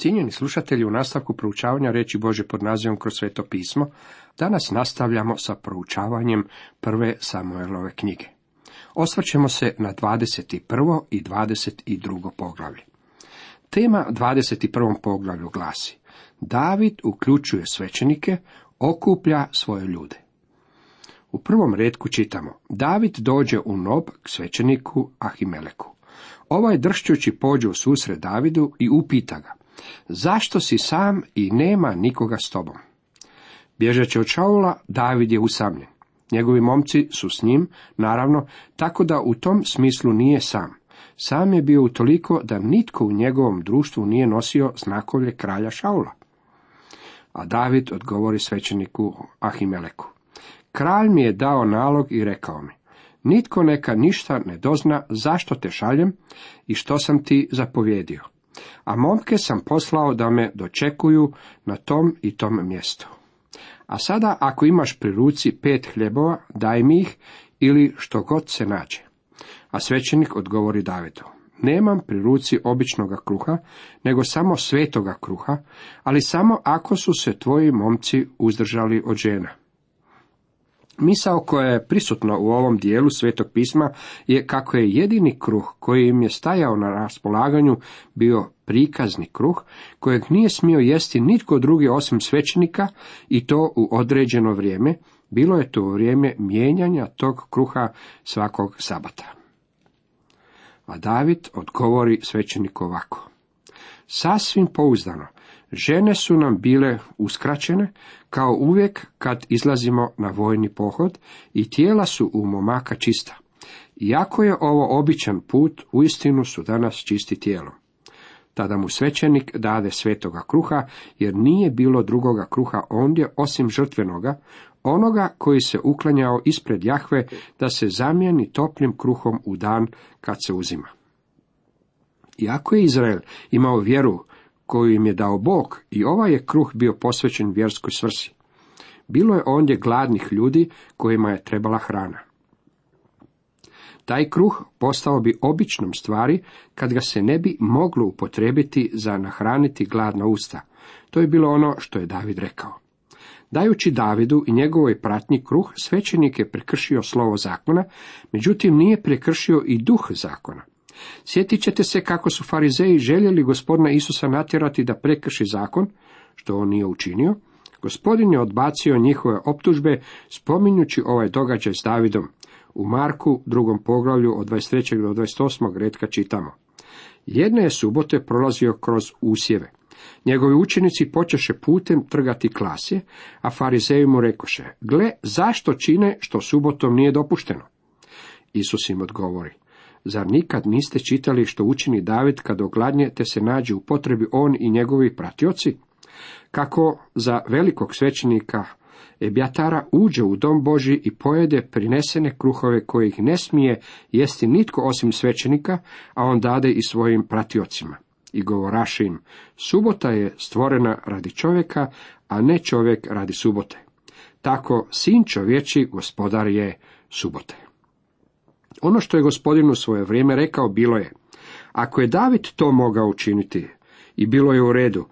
Cijenjeni slušatelji, u nastavku proučavanja reći Bože pod nazivom kroz sveto pismo, danas nastavljamo sa proučavanjem prve Samuelove knjige. Osvrćemo se na 21. i 22. poglavlje. Tema 21. poglavlju glasi David uključuje svećenike, okuplja svoje ljude. U prvom redku čitamo David dođe u Nob k svećeniku Ahimeleku. Ovaj dršćući pođe u susret Davidu i upita ga, zašto si sam i nema nikoga s tobom? Bježeći od Šaula, David je usamljen. Njegovi momci su s njim, naravno, tako da u tom smislu nije sam. Sam je bio utoliko da nitko u njegovom društvu nije nosio znakovlje kralja Šaula. A David odgovori svećeniku Ahimeleku. Kralj mi je dao nalog i rekao mi, nitko neka ništa ne dozna zašto te šaljem i što sam ti zapovjedio. A momke sam poslao da me dočekuju na tom i tom mjestu. A sada ako imaš pri ruci pet hljebova, daj mi ih ili što god se nađe. A svećenik odgovori Davidu. Nemam pri ruci običnoga kruha, nego samo svetoga kruha, ali samo ako su se tvoji momci uzdržali od žena. Misao koja je prisutna u ovom dijelu svetog pisma je kako je jedini kruh koji im je stajao na raspolaganju bio prikazni kruh kojeg nije smio jesti nitko drugi osim svećenika i to u određeno vrijeme, bilo je to vrijeme mijenjanja tog kruha svakog sabata. A David odgovori svećeniku ovako. Sasvim pouzdano, žene su nam bile uskraćene, kao uvijek kad izlazimo na vojni pohod, i tijela su u momaka čista. Iako je ovo običan put, uistinu su danas čisti tijelom. Tada mu svećenik dade svetoga kruha, jer nije bilo drugoga kruha ondje osim žrtvenoga, onoga koji se uklanjao ispred Jahve da se zamijeni toplim kruhom u dan kad se uzima. Iako je Izrael imao vjeru koju im je dao Bog, i ovaj je kruh bio posvećen vjerskoj svrsi. Bilo je ondje gladnih ljudi kojima je trebala hrana. Taj kruh postao bi običnom stvari kad ga se ne bi moglo upotrebiti za nahraniti gladna usta. To je bilo ono što je David rekao. Dajući Davidu i njegovoj pratnji kruh, svećenik je prekršio slovo zakona, međutim nije prekršio i duh zakona. Sjetit ćete se kako su farizeji željeli gospodina Isusa natjerati da prekrši zakon, što on nije učinio. Gospodin je odbacio njihove optužbe spominjući ovaj događaj s Davidom. U Marku, drugom poglavlju od 23. do 28. redka čitamo. Jedne je subote prolazio kroz usjeve. Njegovi učenici počeše putem trgati klase, a farizeji mu rekoše, gle, zašto čine što subotom nije dopušteno? Isus im odgovori, zar nikad niste čitali što učini David kad ogladnje te se nađe u potrebi on i njegovi pratioci? Kako za velikog svećenika Ebjatara uđe u dom Boži i pojede prinesene kruhove kojih ne smije jesti nitko osim svećenika, a on dade i svojim pratiocima. I govoraše im, subota je stvorena radi čovjeka, a ne čovjek radi subote. Tako sin čovječi gospodar je subote. Ono što je gospodinu svoje vrijeme rekao bilo je, ako je David to mogao učiniti, i bilo je u redu,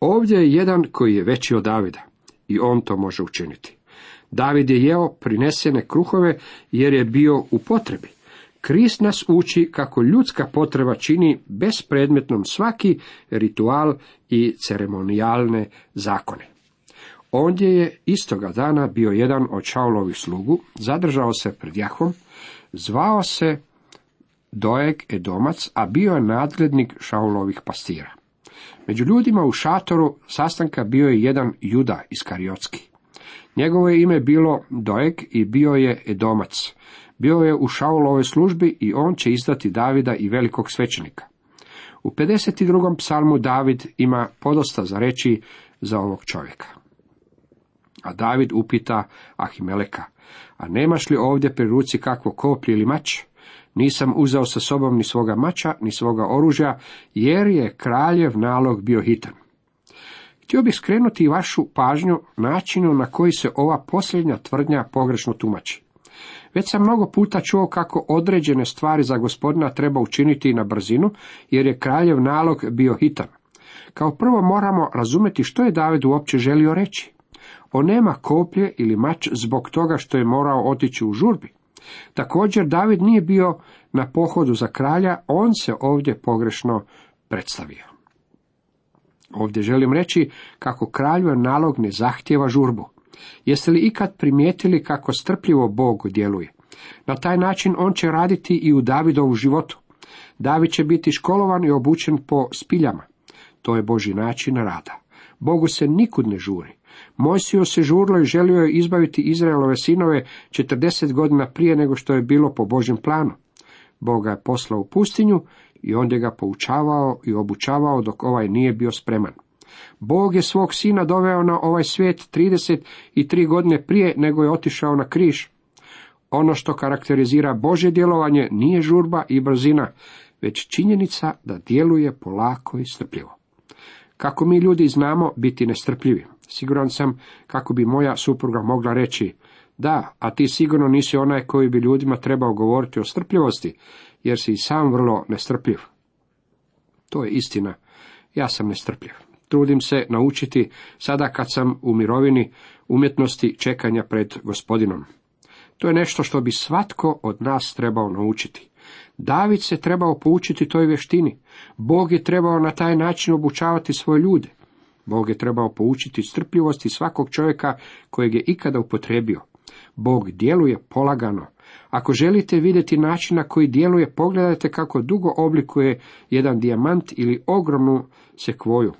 ovdje je jedan koji je veći od Davida i on to može učiniti. David je jeo prinesene kruhove jer je bio u potrebi. Krist nas uči kako ljudska potreba čini bespredmetnom svaki ritual i ceremonijalne zakone. Ondje je istoga dana bio jedan od Šaulovih slugu, zadržao se pred Jahom, zvao se Doeg Edomac, a bio je nadglednik Šaulovih pastira. Među ljudima u šatoru sastanka bio je jedan juda Kariotski. Njegovo je ime bilo Doeg i bio je Edomac. Bio je u Šaulovoj službi i on će izdati Davida i velikog svećenika. U 52. psalmu David ima podosta za reći za ovog čovjeka. A David upita Ahimeleka, a nemaš li ovdje pri ruci kakvo koplje ili mač? Nisam uzeo sa sobom ni svoga mača, ni svoga oružja, jer je kraljev nalog bio hitan. Htio bih skrenuti vašu pažnju načinu na koji se ova posljednja tvrdnja pogrešno tumači. Već sam mnogo puta čuo kako određene stvari za gospodina treba učiniti na brzinu, jer je kraljev nalog bio hitan. Kao prvo moramo razumjeti što je David uopće želio reći. On nema koplje ili mač zbog toga što je morao otići u žurbi. Također David nije bio na pohodu za kralja, on se ovdje pogrešno predstavio. Ovdje želim reći kako kralju nalog ne zahtjeva žurbu. Jeste li ikad primijetili kako strpljivo Bog djeluje? Na taj način on će raditi i u Davidovu životu. David će biti školovan i obučen po spiljama. To je Boži način rada. Bogu se nikud ne žuri. Mojsiju se žurlo i želio je izbaviti Izraelove sinove 40 godina prije nego što je bilo po Božjem planu. Bog ga je poslao u pustinju i onda ga poučavao i obučavao dok ovaj nije bio spreman. Bog je svog sina doveo na ovaj svijet 33 godine prije nego je otišao na križ. Ono što karakterizira Božje djelovanje nije žurba i brzina, već činjenica da djeluje polako i strpljivo. Kako mi ljudi znamo biti nestrpljivi? Siguran sam kako bi moja supruga mogla reći, da, a ti sigurno nisi onaj koji bi ljudima trebao govoriti o strpljivosti, jer si i sam vrlo nestrpljiv. To je istina. Ja sam nestrpljiv. Trudim se naučiti, sada kad sam u mirovini, umjetnosti čekanja pred gospodinom. To je nešto što bi svatko od nas trebao naučiti. David se trebao poučiti toj vještini. Bog je trebao na taj način obučavati svoje ljude. Bog je trebao poučiti strpljivosti svakog čovjeka kojeg je ikada upotrebio. Bog djeluje polagano. Ako želite vidjeti način na koji djeluje, pogledajte kako dugo oblikuje jedan dijamant ili ogromnu sekvoju.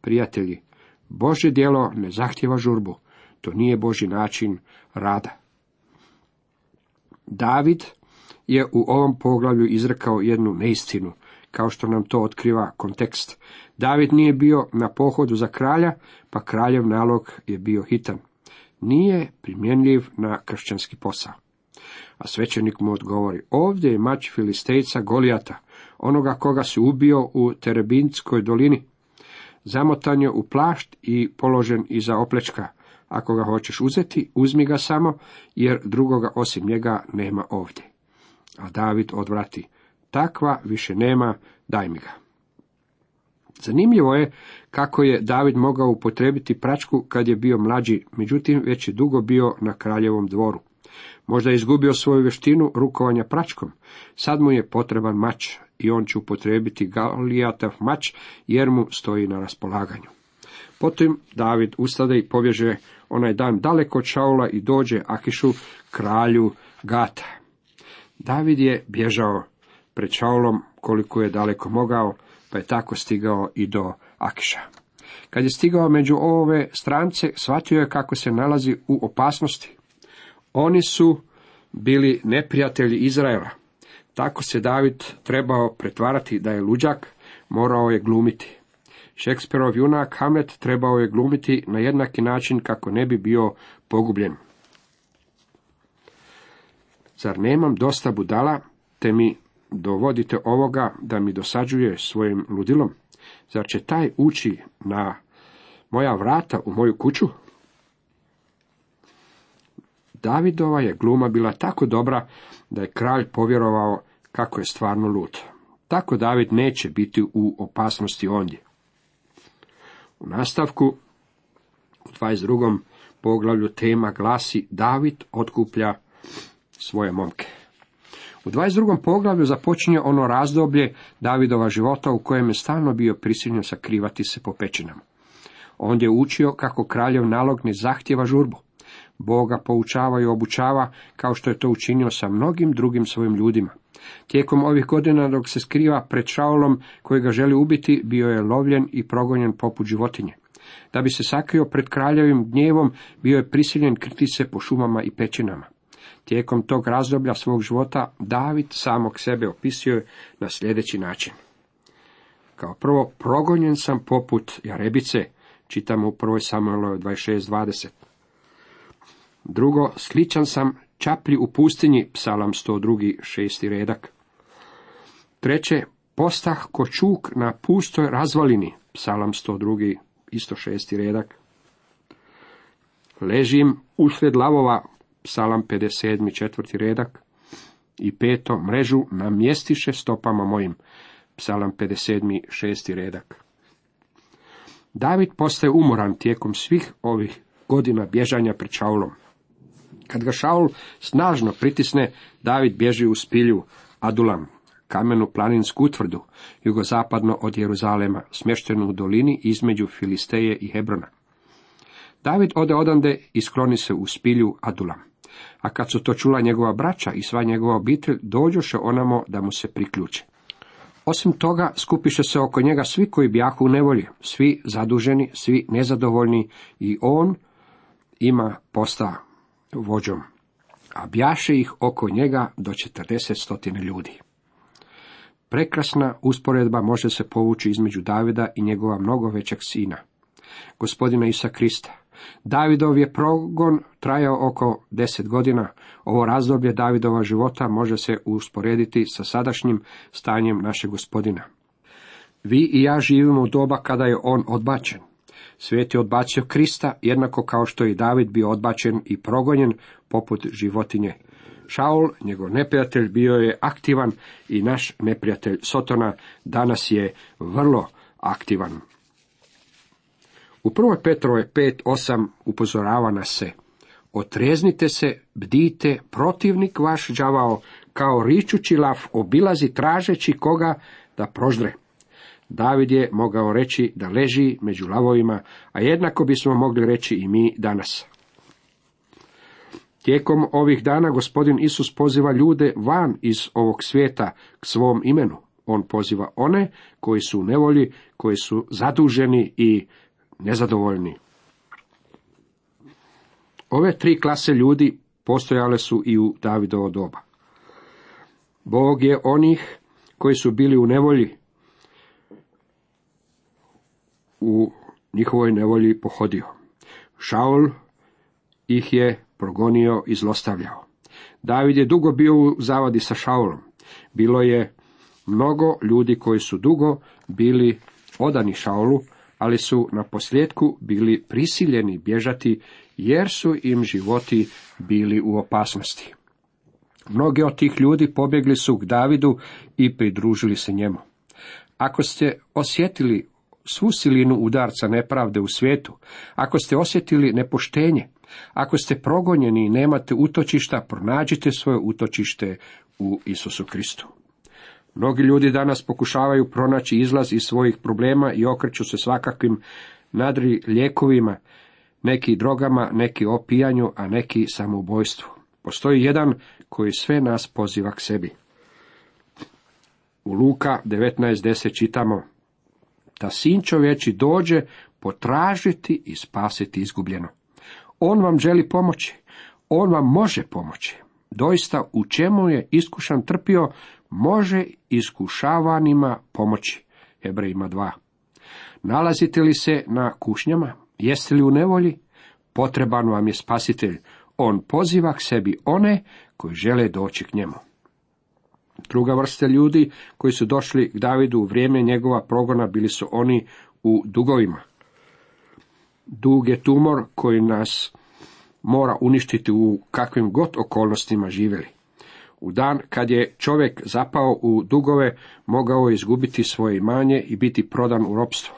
Prijatelji, Bože djelo ne zahtjeva žurbu. To nije Boži način rada. David je u ovom poglavlju izrekao jednu neistinu, kao što nam to otkriva kontekst. David nije bio na pohodu za kralja, pa kraljev nalog je bio hitan. Nije primjenljiv na kršćanski posao. A svećenik mu odgovori, ovdje je mač filistejca Golijata, onoga koga se ubio u Terebinskoj dolini. Zamotan je u plašt i položen iza oplečka. Ako ga hoćeš uzeti, uzmi ga samo, jer drugoga osim njega nema ovdje. A David odvrati, takva više nema, daj mi ga. Zanimljivo je kako je David mogao upotrebiti pračku kad je bio mlađi, međutim već je dugo bio na kraljevom dvoru. Možda je izgubio svoju vještinu rukovanja pračkom. Sad mu je potreban mač i on će upotrebiti galijatav mač jer mu stoji na raspolaganju. Potom David ustade i pobježe onaj dan daleko od Šaula i dođe Akišu, kralju Gata. David je bježao pred Šaulom koliko je daleko mogao, pa je tako stigao i do Akiša. Kad je stigao među ove strance, shvatio je kako se nalazi u opasnosti. Oni su bili neprijatelji Izraela. Tako se David trebao pretvarati da je luđak, morao je glumiti. Šekspirov junak Hamlet trebao je glumiti na jednaki način kako ne bi bio pogubljen. Zar nemam dosta budala, te mi dovodite ovoga da mi dosađuje svojim ludilom? Zar će taj ući na moja vrata u moju kuću? Davidova je gluma bila tako dobra da je kralj povjerovao kako je stvarno lud. Tako David neće biti u opasnosti ondje. U nastavku, u 22. poglavlju tema glasi David otkuplja svoje momke. U 22. poglavlju započinje ono razdoblje Davidova života u kojem je stalno bio prisiljen sakrivati se po pećinama. Ondje je učio kako kraljev nalog ne zahtjeva žurbu. Boga poučava i obučava kao što je to učinio sa mnogim drugim svojim ljudima. Tijekom ovih godina dok se skriva pred Šaulom koji ga želi ubiti, bio je lovljen i progonjen poput životinje. Da bi se sakrio pred kraljevim gnjevom, bio je prisiljen kriti se po šumama i pećinama. Tijekom tog razdoblja svog života David samog sebe opisuje na sljedeći način. Kao prvo, progonjen sam poput Jarebice, čitamo u 1. Samuelove 26.20. Drugo, sličan sam čaplji u pustinji, psalam 102. šesti redak. Treće, postah ko čuk na pustoj razvalini, psalam 102. isto šesti redak. Ležim usred lavova, psalam 57. četvrti redak. I peto, mrežu namjestiše stopama mojim, psalam 57. šesti redak. David postaje umoran tijekom svih ovih godina bježanja pred Šaulom. Kad ga Šaul snažno pritisne, David bježi u spilju Adulam, kamenu planinsku utvrdu, jugozapadno od Jeruzalema, smještenu u dolini između Filisteje i Hebrona. David ode odande i skloni se u spilju Adulam. A kad su to čula njegova braća i sva njegova obitelj, dođoše onamo da mu se priključe. Osim toga, skupiše se oko njega svi koji bijahu u nevolji, svi zaduženi, svi nezadovoljni i on ima posta vođom. A bjaše ih oko njega do četrdeset stotine ljudi. Prekrasna usporedba može se povući između Davida i njegova mnogo većeg sina, gospodina Isa Krista. Davidov je progon trajao oko deset godina. Ovo razdoblje Davidova života može se usporediti sa sadašnjim stanjem našeg gospodina. Vi i ja živimo u doba kada je on odbačen. Svijet je odbacio Krista, jednako kao što je David bio odbačen i progonjen poput životinje. Šaul, njegov neprijatelj, bio je aktivan i naš neprijatelj Sotona danas je vrlo aktivan. U 1. Petrove 5.8 upozorava nas se. Otreznite se, bdite, protivnik vaš đavao, kao ričući lav obilazi tražeći koga da proždre. David je mogao reći da leži među lavovima, a jednako bismo mogli reći i mi danas. Tijekom ovih dana gospodin Isus poziva ljude van iz ovog svijeta k svom imenu. On poziva one koji su u nevolji, koji su zaduženi i nezadovoljni. Ove tri klase ljudi postojale su i u Davidovo doba. Bog je onih koji su bili u nevolji, u njihovoj nevolji pohodio. Šaul ih je progonio i zlostavljao. David je dugo bio u zavadi sa Šaulom. Bilo je mnogo ljudi koji su dugo bili odani Šaulu, ali su na posljedku bili prisiljeni bježati jer su im životi bili u opasnosti. Mnogi od tih ljudi pobjegli su k Davidu i pridružili se njemu. Ako ste osjetili svu silinu udarca nepravde u svijetu, ako ste osjetili nepoštenje, ako ste progonjeni i nemate utočišta, pronađite svoje utočište u Isusu Kristu. Mnogi ljudi danas pokušavaju pronaći izlaz iz svojih problema i okreću se svakakvim nadri lijekovima, neki drogama, neki opijanju, a neki samoubojstvu. Postoji jedan koji sve nas poziva k sebi. U Luka 19.10 čitamo da sin čovječi dođe potražiti i spasiti izgubljeno. On vam želi pomoći, on vam može pomoći. Doista u čemu je iskušan trpio, može iskušavanima pomoći. Hebrejima 2. Nalazite li se na kušnjama? Jeste li u nevolji? Potreban vam je spasitelj. On poziva k sebi one koji žele doći k njemu. Druga vrsta ljudi koji su došli k Davidu u vrijeme njegova progona bili su oni u dugovima. Dug je tumor koji nas mora uništiti u kakvim god okolnostima živjeli. U dan kad je čovjek zapao u dugove, mogao je izgubiti svoje imanje i biti prodan u ropstvo.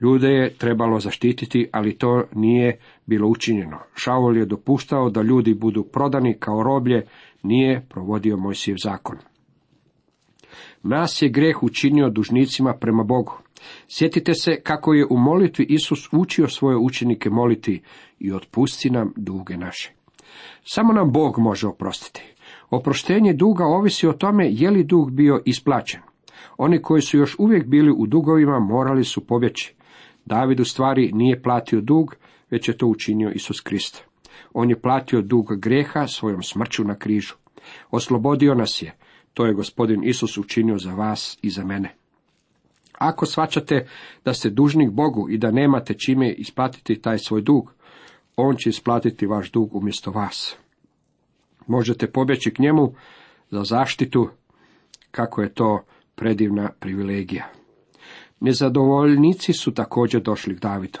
Ljude je trebalo zaštititi, ali to nije bilo učinjeno. Šaul je dopuštao da ljudi budu prodani kao roblje, nije provodio Mojsijev zakon. Nas je greh učinio dužnicima prema Bogu. Sjetite se kako je u molitvi Isus učio svoje učenike moliti i otpusti nam duge naše. Samo nam Bog može oprostiti. Oproštenje duga ovisi o tome je li dug bio isplaćen. Oni koji su još uvijek bili u dugovima morali su pobjeći. David u stvari nije platio dug, već je to učinio Isus Krist. On je platio dug greha svojom smrću na križu. Oslobodio nas je. To je gospodin Isus učinio za vas i za mene. Ako svačate da ste dužnik Bogu i da nemate čime isplatiti taj svoj dug, on će isplatiti vaš dug umjesto vas. Možete pobjeći k njemu za zaštitu, kako je to predivna privilegija. Nezadovoljnici su također došli k Davidu.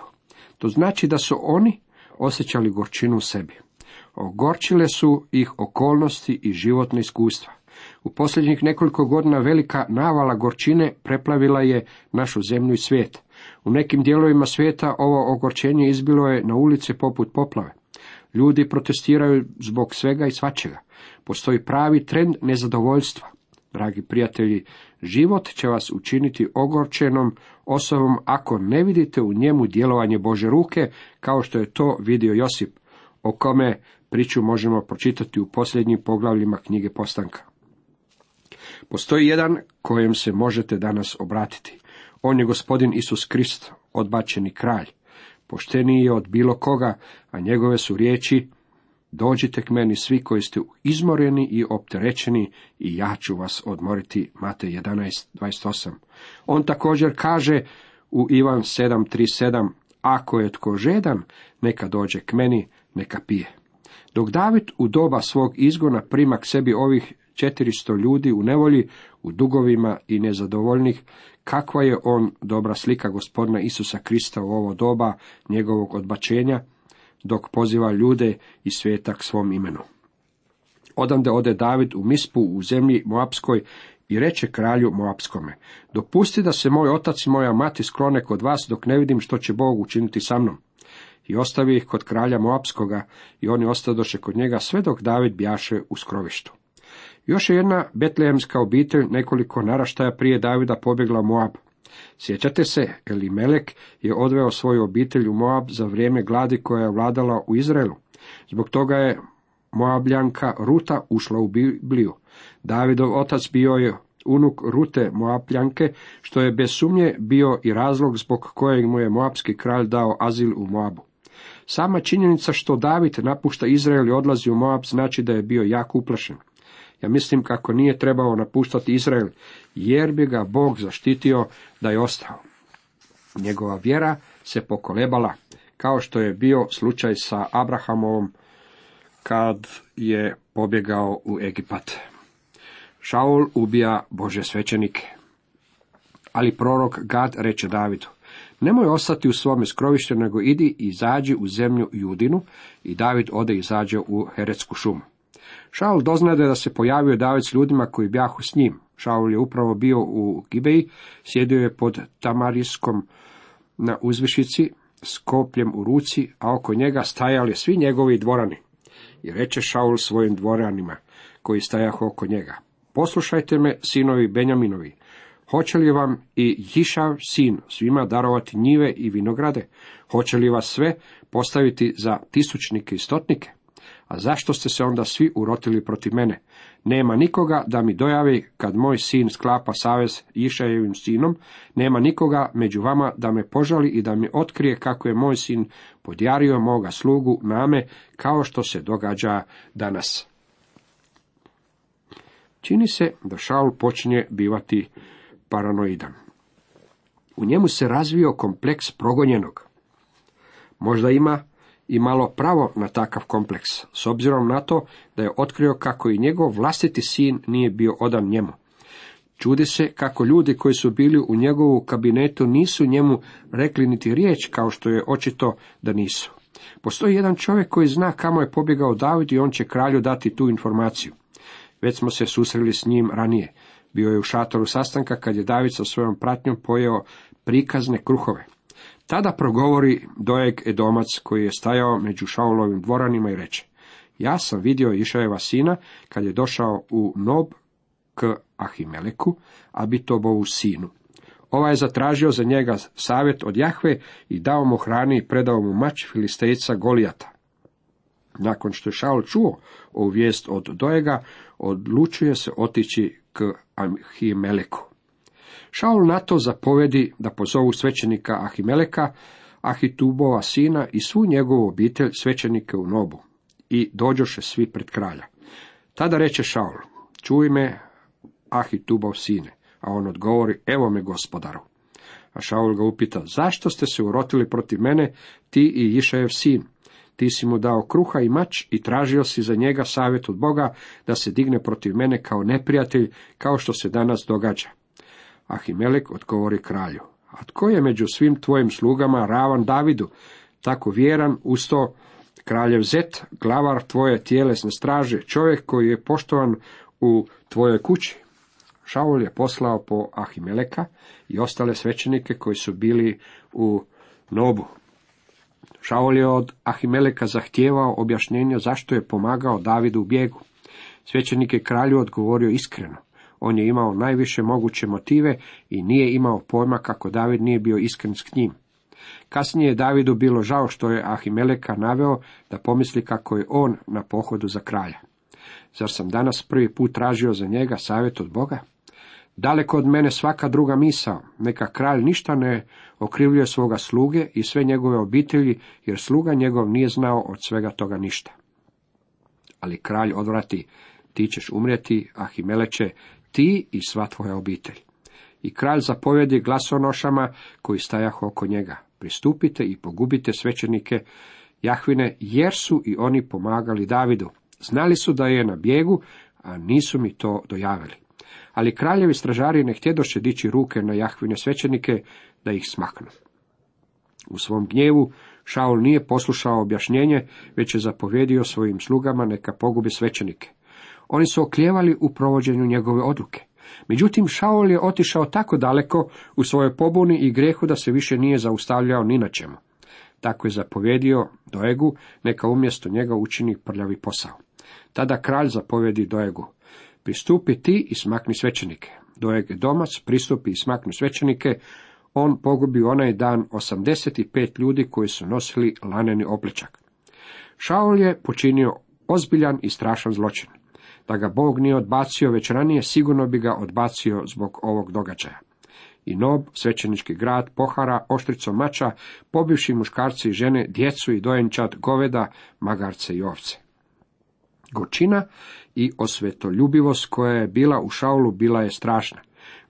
To znači da su oni osjećali gorčinu u sebi. Ogorčile su ih okolnosti i životne iskustva. U posljednjih nekoliko godina velika navala gorčine preplavila je našu zemlju i svijet. U nekim dijelovima svijeta ovo ogorčenje izbilo je na ulice poput poplave. Ljudi protestiraju zbog svega i svačega. Postoji pravi trend nezadovoljstva. Dragi prijatelji, život će vas učiniti ogorčenom osobom ako ne vidite u njemu djelovanje Bože ruke, kao što je to vidio Josip, o kome priču možemo pročitati u posljednjim poglavljima knjige Postanka. Postoji jedan kojem se možete danas obratiti. On je gospodin Isus Krist, odbačeni kralj. Pošteniji je od bilo koga, a njegove su riječi Dođite k meni svi koji ste izmoreni i opterećeni i ja ću vas odmoriti. Mate 11.28. On također kaže u Ivan 7.37. Ako je tko žedan, neka dođe k meni, neka pije. Dok David u doba svog izgona prima k sebi ovih 400 ljudi u nevolji, u dugovima i nezadovoljnih, kakva je on dobra slika gospodina Isusa Krista u ovo doba njegovog odbačenja, dok poziva ljude i svijeta k svom imenu. Odande ode David u Mispu u zemlji Moapskoj i reče kralju Moapskome, dopusti da se moj otac i moja mati sklone kod vas dok ne vidim što će Bog učiniti sa mnom. I ostavi ih kod kralja Moapskoga i oni ostadoše kod njega sve dok David bjaše u skrovištu. Još je jedna betlehemska obitelj nekoliko naraštaja prije Davida pobjegla Moab. Sjećate se, Elimelek je odveo svoju obitelj u Moab za vrijeme gladi koja je vladala u Izraelu. Zbog toga je Moabljanka Ruta ušla u Bibliju. Davidov otac bio je unuk Rute Moabljanke, što je bez sumnje bio i razlog zbog kojeg mu je Moabski kralj dao azil u Moabu. Sama činjenica što David napušta Izrael i odlazi u Moab znači da je bio jako uplašen. Ja mislim kako nije trebao napuštati Izrael, jer bi ga Bog zaštitio da je ostao. Njegova vjera se pokolebala, kao što je bio slučaj sa Abrahamovom kad je pobjegao u Egipat. Šaul ubija Bože svećenike. Ali prorok Gad reče Davidu, nemoj ostati u svome skrovištu, nego idi i izađi u zemlju Judinu i David ode i izađe u Heretsku šumu. Šaul doznade da se pojavio David ljudima koji bjahu s njim. Šaul je upravo bio u Gibeji, sjedio je pod Tamariskom na uzvišici, s kopljem u ruci, a oko njega stajali svi njegovi dvorani. I reče Šaul svojim dvoranima, koji stajahu oko njega. Poslušajte me, sinovi Benjaminovi, hoće li vam i Jišav sin svima darovati njive i vinograde? Hoće li vas sve postaviti za tisućnike i stotnike? A zašto ste se onda svi urotili protiv mene? Nema nikoga da mi dojavi kad moj sin sklapa savez Išajevim sinom, nema nikoga među vama da me požali i da mi otkrije kako je moj sin podjario moga slugu name, kao što se događa danas. Čini se da Šaul počinje bivati paranoidan. U njemu se razvio kompleks progonjenog. Možda ima i malo pravo na takav kompleks, s obzirom na to da je otkrio kako i njegov vlastiti sin nije bio odan njemu. Čudi se kako ljudi koji su bili u njegovu kabinetu nisu njemu rekli niti riječ kao što je očito da nisu. Postoji jedan čovjek koji zna kamo je pobjegao David i on će kralju dati tu informaciju. Već smo se susreli s njim ranije. Bio je u šatoru sastanka kad je David sa svojom pratnjom pojeo prikazne kruhove. Tada progovori dojeg Edomac koji je stajao među Šaulovim dvoranima i reče, ja sam vidio Išajeva sina kad je došao u Nob k Ahimeleku, a Bitobovu sinu. Ovaj je zatražio za njega savjet od Jahve i dao mu hrani i predao mu mač filistejca Golijata. Nakon što je Šaul čuo ovu vijest od Dojega, odlučuje se otići k Ahimeleku. Šaul na to zapovedi da pozovu svećenika Ahimeleka, Ahitubova sina i svu njegovu obitelj svećenike u Nobu. I dođoše svi pred kralja. Tada reče Šaul, čuj me, Ahitubov sine. A on odgovori, evo me gospodaru. A Šaul ga upita, zašto ste se urotili protiv mene, ti i Išajev sin? Ti si mu dao kruha i mač i tražio si za njega savjet od Boga da se digne protiv mene kao neprijatelj, kao što se danas događa. Ahimelek odgovori kralju, a tko je među svim tvojim slugama ravan Davidu, tako vjeran uz to kraljev Zet, glavar tvoje tjelesne straže, čovjek koji je poštovan u tvojoj kući? Šaul je poslao po Ahimeleka i ostale svećenike koji su bili u Nobu. Šaul je od Ahimeleka zahtijevao objašnjenje zašto je pomagao Davidu u bijegu. Svećenik je kralju odgovorio iskreno. On je imao najviše moguće motive i nije imao pojma kako David nije bio iskren s njim. Kasnije je Davidu bilo žao što je Ahimeleka naveo da pomisli kako je on na pohodu za kralja. Zar sam danas prvi put tražio za njega savjet od Boga? Daleko od mene svaka druga misao, neka kralj ništa ne okrivljuje svoga sluge i sve njegove obitelji, jer sluga njegov nije znao od svega toga ništa. Ali kralj odvrati, ti ćeš umrijeti, Ahimeleće, ti i sva tvoja obitelj. I kralj zapovjedi glasonošama koji stajah oko njega. Pristupite i pogubite svećenike Jahvine, jer su i oni pomagali Davidu. Znali su da je na bijegu, a nisu mi to dojavili. Ali kraljevi stražari ne htjedoše dići ruke na Jahvine svećenike da ih smaknu. U svom gnjevu Šaul nije poslušao objašnjenje, već je zapovjedio svojim slugama neka pogubi svećenike. Oni su oklijevali u provođenju njegove odluke. Međutim, Šaul je otišao tako daleko u svojoj pobuni i grehu da se više nije zaustavljao ni na čemu. Tako je zapovjedio Doegu, neka umjesto njega učini prljavi posao. Tada kralj zapovjedi Doegu, pristupi ti i smakni svećenike. Doeg domac pristupi i smakni svećenike, on pogubi onaj dan 85 ljudi koji su nosili laneni oplečak. Šaul je počinio ozbiljan i strašan zločin. Da ga Bog nije odbacio već ranije, sigurno bi ga odbacio zbog ovog događaja. I Nob, svećenički grad, pohara oštricom mača, pobivši muškarci i žene, djecu i dojenčad, goveda, magarce i ovce. Gorčina i osvetoljubivost koja je bila u Šaulu bila je strašna.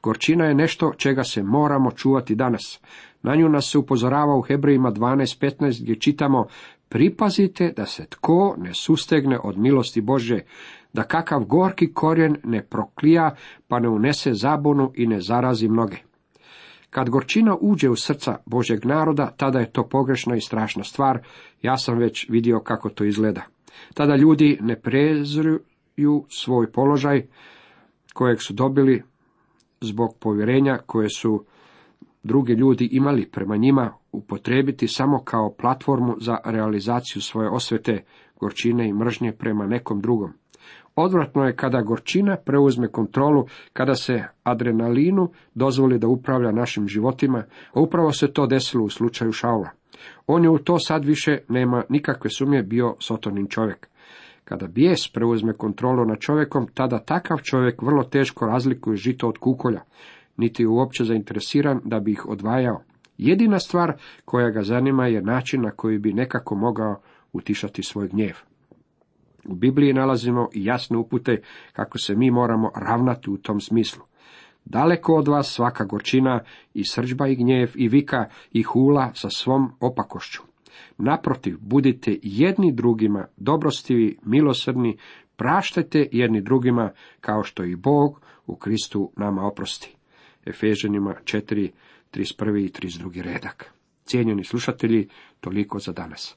Gorčina je nešto čega se moramo čuvati danas. Na nju nas se upozorava u Hebrejima 12.15 gdje čitamo Pripazite da se tko ne sustegne od milosti Bože, da kakav gorki korijen ne proklija, pa ne unese zabunu i ne zarazi mnoge. Kad gorčina uđe u srca Božeg naroda, tada je to pogrešna i strašna stvar, ja sam već vidio kako to izgleda. Tada ljudi ne prezruju svoj položaj kojeg su dobili zbog povjerenja koje su drugi ljudi imali prema njima upotrebiti samo kao platformu za realizaciju svoje osvete, gorčine i mržnje prema nekom drugom. Odvratno je kada gorčina preuzme kontrolu, kada se adrenalinu dozvoli da upravlja našim životima, a upravo se to desilo u slučaju Šaula. On je u to sad više nema nikakve sumnje bio sotonin čovjek. Kada bijes preuzme kontrolu nad čovjekom, tada takav čovjek vrlo teško razlikuje žito od kukolja, niti je uopće zainteresiran da bi ih odvajao. Jedina stvar koja ga zanima je način na koji bi nekako mogao utišati svoj gnjev. U Bibliji nalazimo jasne upute kako se mi moramo ravnati u tom smislu. Daleko od vas svaka gorčina i srđba i gnjev i vika i hula sa svom opakošću. Naprotiv, budite jedni drugima dobrostivi, milosrdni, praštajte jedni drugima kao što i Bog u Kristu nama oprosti. Efežanima 4, 31. i 32. redak. Cijenjeni slušatelji, toliko za danas.